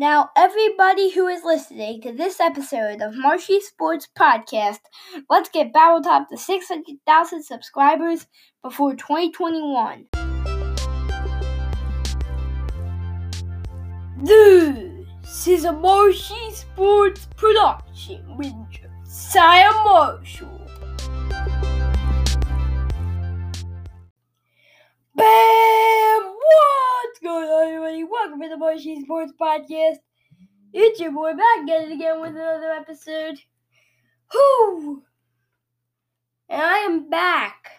Now, everybody who is listening to this episode of Marshy Sports Podcast, let's get Battle Top to 600,000 subscribers before 2021. This is a Marshy Sports production with Josiah Marshall. To the Marshy Sports Podcast. It's your boy back at it again with another episode. Whoo! And I am back.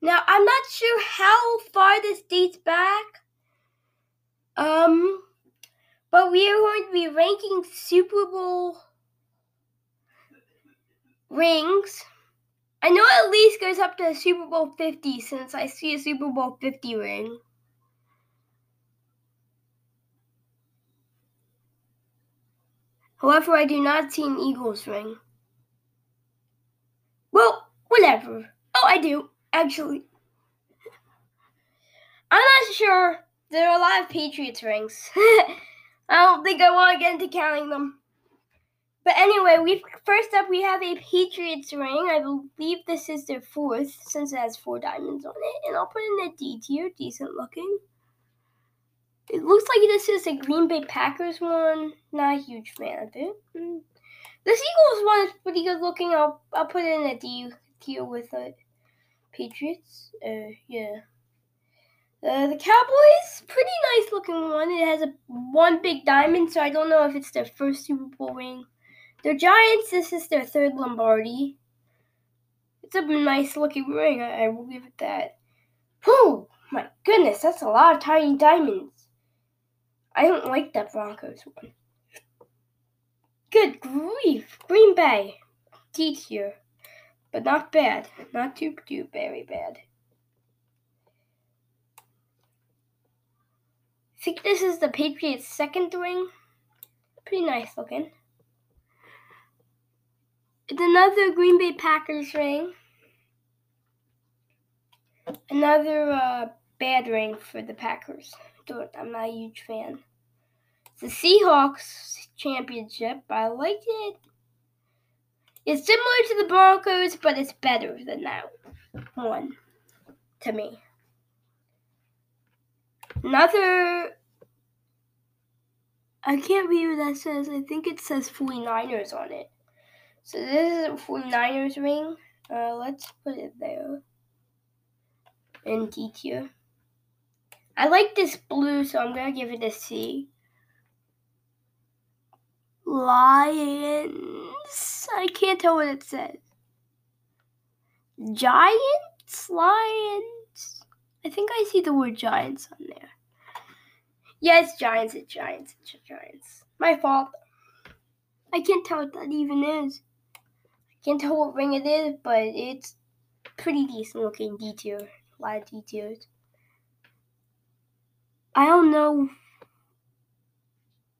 Now, I'm not sure how far this dates back. Um, but we are going to be ranking Super Bowl rings. I know at least goes up to Super Bowl 50 since I see a Super Bowl 50 ring. However, I do not see an Eagles ring. Well, whatever. Oh, I do, actually. I'm not sure. There are a lot of Patriots rings. I don't think I want to get into counting them. But anyway, we first up we have a Patriots ring. I believe this is their fourth, since it has four diamonds on it. And I'll put in a D tier, decent looking. It looks like this is a Green Bay Packers one. Not a huge fan of it. Mm. This Eagles one is pretty good looking. I'll I'll put it in a D tier with the Patriots. Uh, yeah. Uh, the Cowboys, pretty nice looking one. It has a one big diamond, so I don't know if it's their first Super Bowl ring. The Giants, this is their third Lombardi. It's a nice looking ring, I, I will give it that. Whew, my goodness, that's a lot of tiny diamonds. I don't like that Broncos one. Good grief, Green Bay. D tier. But not bad. Not too, too very bad. I think this is the Patriots' second ring. Pretty nice looking. It's another Green Bay Packers ring. Another uh, bad ring for the Packers. I'm not a huge fan. The Seahawks championship. I like it. It's similar to the Broncos, but it's better than that one to me. Another. I can't read what that says. I think it says 49ers on it. So this is a 49ers ring. Uh, let's put it there. In D tier. I like this blue, so I'm gonna give it a C. Lions. I can't tell what it says. Giants? Lions? I think I see the word giants on there. It's giants, it's giants, it's giants. My fault. I can't tell what that even is. I can't tell what ring it is, but it's pretty decent looking detail. A lot of details. I don't know.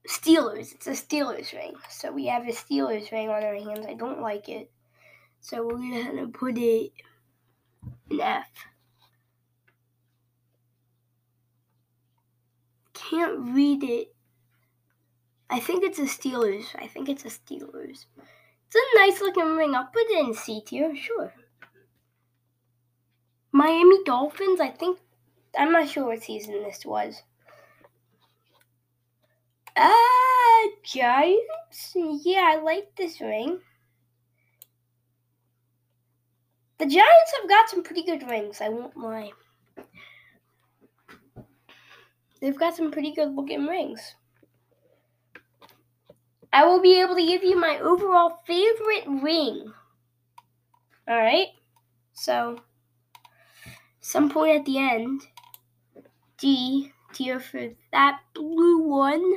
Steelers. It's a Steelers ring. So we have a Steelers ring on our hands. I don't like it. So we're going to put it in F. Can't read it. I think it's a Steelers. I think it's a Steelers. It's a nice looking ring. I'll put it in C tier, sure. Miami Dolphins, I think. I'm not sure what season this was. Uh, Giants? Yeah, I like this ring. The Giants have got some pretty good rings, I won't lie. They've got some pretty good looking rings. I will be able to give you my overall favorite ring. Alright? So, some point at the end, D tier for that blue one.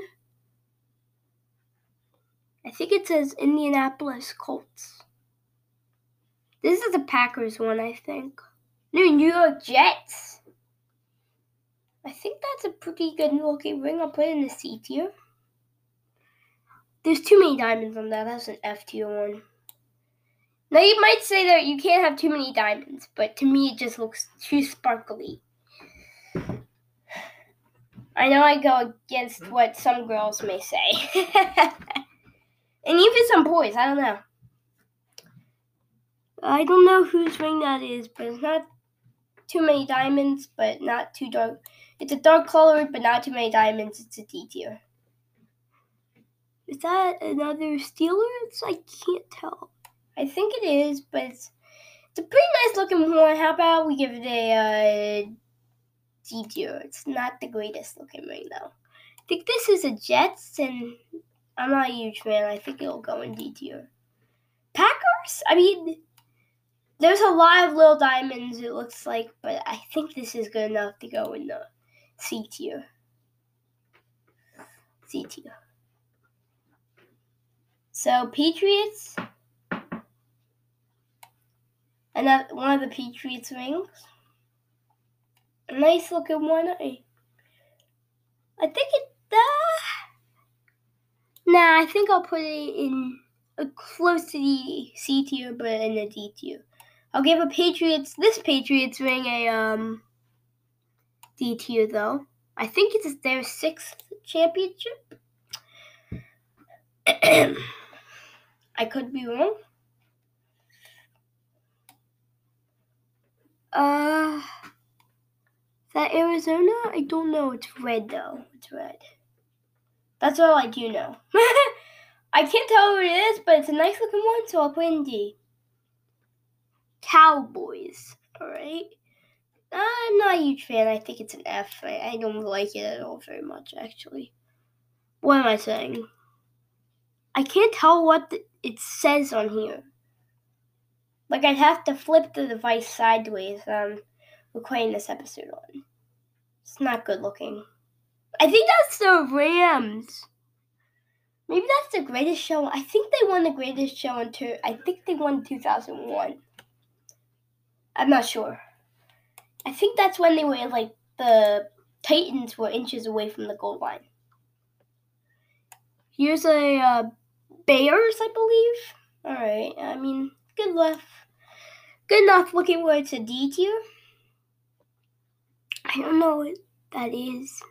I think it says Indianapolis Colts. This is the Packers one, I think. New York Jets. I think that's a pretty good looking ring. I'll put it in the C tier. There's too many diamonds on that. That's an F tier one. Now you might say that you can't have too many diamonds, but to me it just looks too sparkly. I know I go against hmm? what some girls may say. and even some boys, I don't know. I don't know whose ring that is, but it's not too many diamonds, but not too dark. It's a dark color, but not too many diamonds. It's a D tier. Is that another Steelers? I can't tell. I think it is, but it's, it's a pretty nice looking one. How about we give it a uh, D tier? It's not the greatest looking ring, though. I think this is a Jets, and I'm not a huge fan. I think it'll go in D tier. Packers? I mean, there's a lot of little diamonds, it looks like, but I think this is good enough to go in the C tier. C tier. So, Patriots. Another one of the Patriots rings. A nice looking one. I, I think it. Uh, nah, I think I'll put it in a close to the C tier, but in the D tier. I'll give a Patriots this Patriots ring a um D tier though. I think it's their sixth championship. I could be wrong. Uh, that Arizona? I don't know. It's red though. It's red. That's all I do know. I can't tell who it is, but it's a nice looking one, so I'll put in D. Cowboys. Alright. I'm not a huge fan. I think it's an F. I, I don't like it at all very much, actually. What am I saying? I can't tell what the, it says on here. Like, I'd have to flip the device sideways um, recording this episode on. It's not good looking. I think that's the Rams. Maybe that's the greatest show. I think they won the greatest show in two. I think they won 2001. I'm not sure. I think that's when they were like the Titans were inches away from the goal line. Here's a uh, Bears, I believe. All right. I mean, good luck. Good enough looking where it's a D tier. I don't know what that is.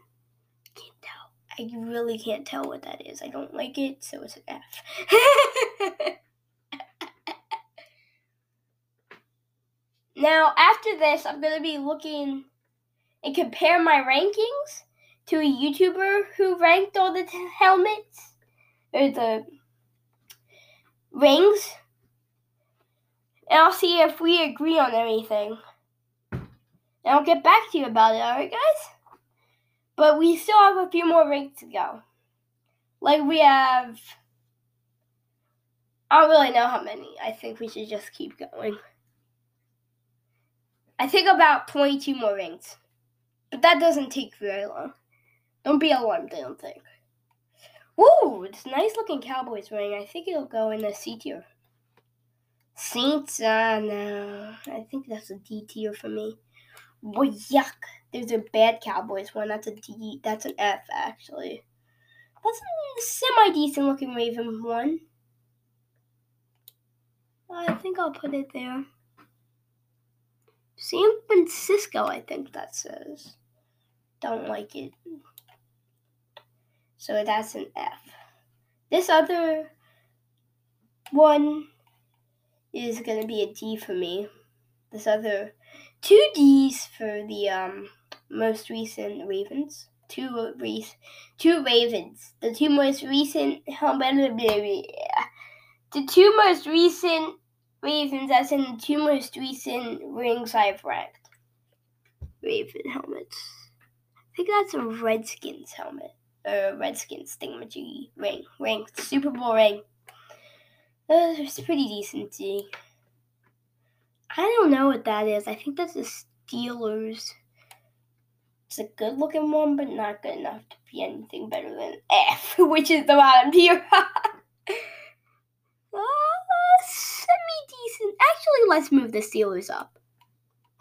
Can't tell. I really can't tell what that is. I don't like it, so it's an F. Now, after this, I'm going to be looking and compare my rankings to a YouTuber who ranked all the t- helmets or the rings. And I'll see if we agree on anything. And I'll get back to you about it, alright, guys? But we still have a few more rings to go. Like, we have. I don't really know how many. I think we should just keep going. I think about 22 more rings. But that doesn't take very long. Don't be alarmed, I don't think. Ooh, it's a nice looking Cowboys ring. I think it'll go in the C tier. Saints, uh, no. I think that's a D tier for me. Boy, yuck. There's a bad Cowboys one. That's a D. That's an F, actually. That's a semi decent looking Raven one. I think I'll put it there. San Francisco, I think that says. Don't like it. So that's an F. This other one is going to be a D for me. This other two D's for the um, most recent Ravens. Two race, two Ravens. The two most recent. The two most recent Ravens, as in the two most recent rings I've ranked. Raven helmets. I think that's a Redskins helmet. Or Redskins thingamajiggy ring. Ring. Super Bowl ring. Uh, it's pretty decent, see. I don't know what that is. I think that's the Steelers. It's a good looking one, but not good enough to be anything better than F, which is the bottom tier. Semi decent. Actually, let's move the Steelers up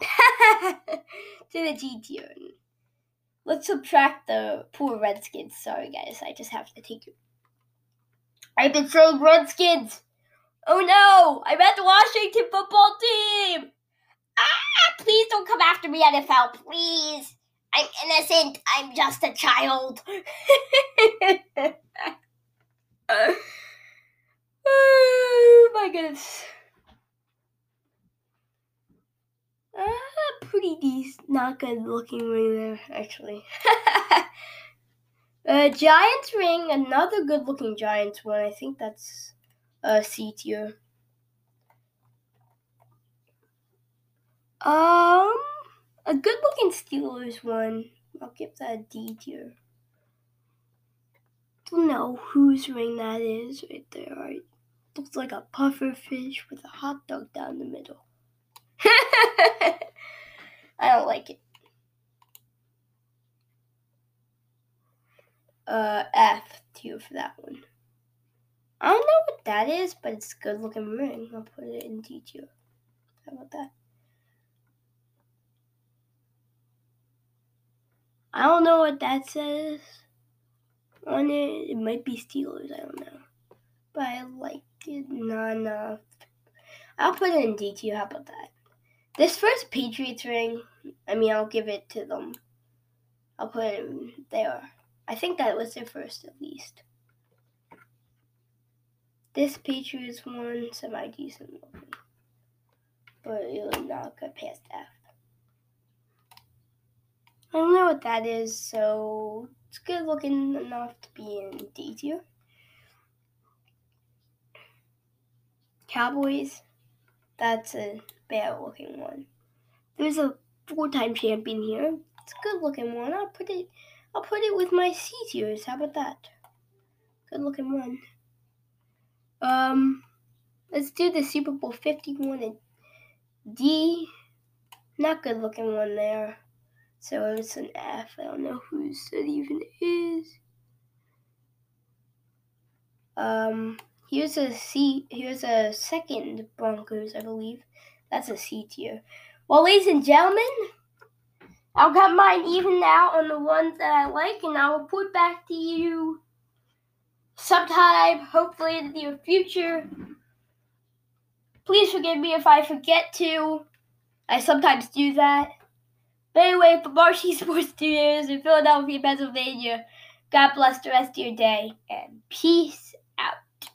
to the G tier. Let's subtract the poor Redskins. Sorry, guys. I just have to take it. I've been saying Redskins. Oh no! I meant the Washington football team. Ah! Please don't come after me, NFL. Please. I'm innocent. I'm just a child. oh my goodness. Uh, pretty decent. Not good looking ring there, actually. uh, Giants ring, another good looking Giants one. I think that's a C tier. Um, a good looking Steelers one. I'll give that a D tier. Don't know whose ring that is right there. Right? Looks like a puffer fish with a hot dog down the middle. I don't like it. Uh, F tier for that one. I don't know what that is, but it's a good looking ring. I'll put it in D tier. How about that? I don't know what that says on it. It might be Steelers. I don't know. But I like it not enough. I'll put it in D2. How about that? This first Patriots ring, I mean, I'll give it to them. I'll put it there. I think that was their first at least. This Patriots one, semi decent. But it was not good past F. I don't know what that is, so it's good looking enough to be in D tier. Cowboys, that's a bad looking one. There's a four time champion here. It's a good looking one. I'll put it I'll put it with my C tiers. How about that? Good looking one. Um let's do the Super Bowl fifty one and D. Not good looking one there. So it's an F. I don't know whose it even is. Um, here's a C. Here's a second Broncos, I believe. That's a C tier. Well, ladies and gentlemen, I'll got mine even out on the ones that I like, and I'll report back to you sometime, hopefully in the near future. Please forgive me if I forget to. I sometimes do that. But anyway, from Marshy Sports Studios in Philadelphia, Pennsylvania, God bless the rest of your day and peace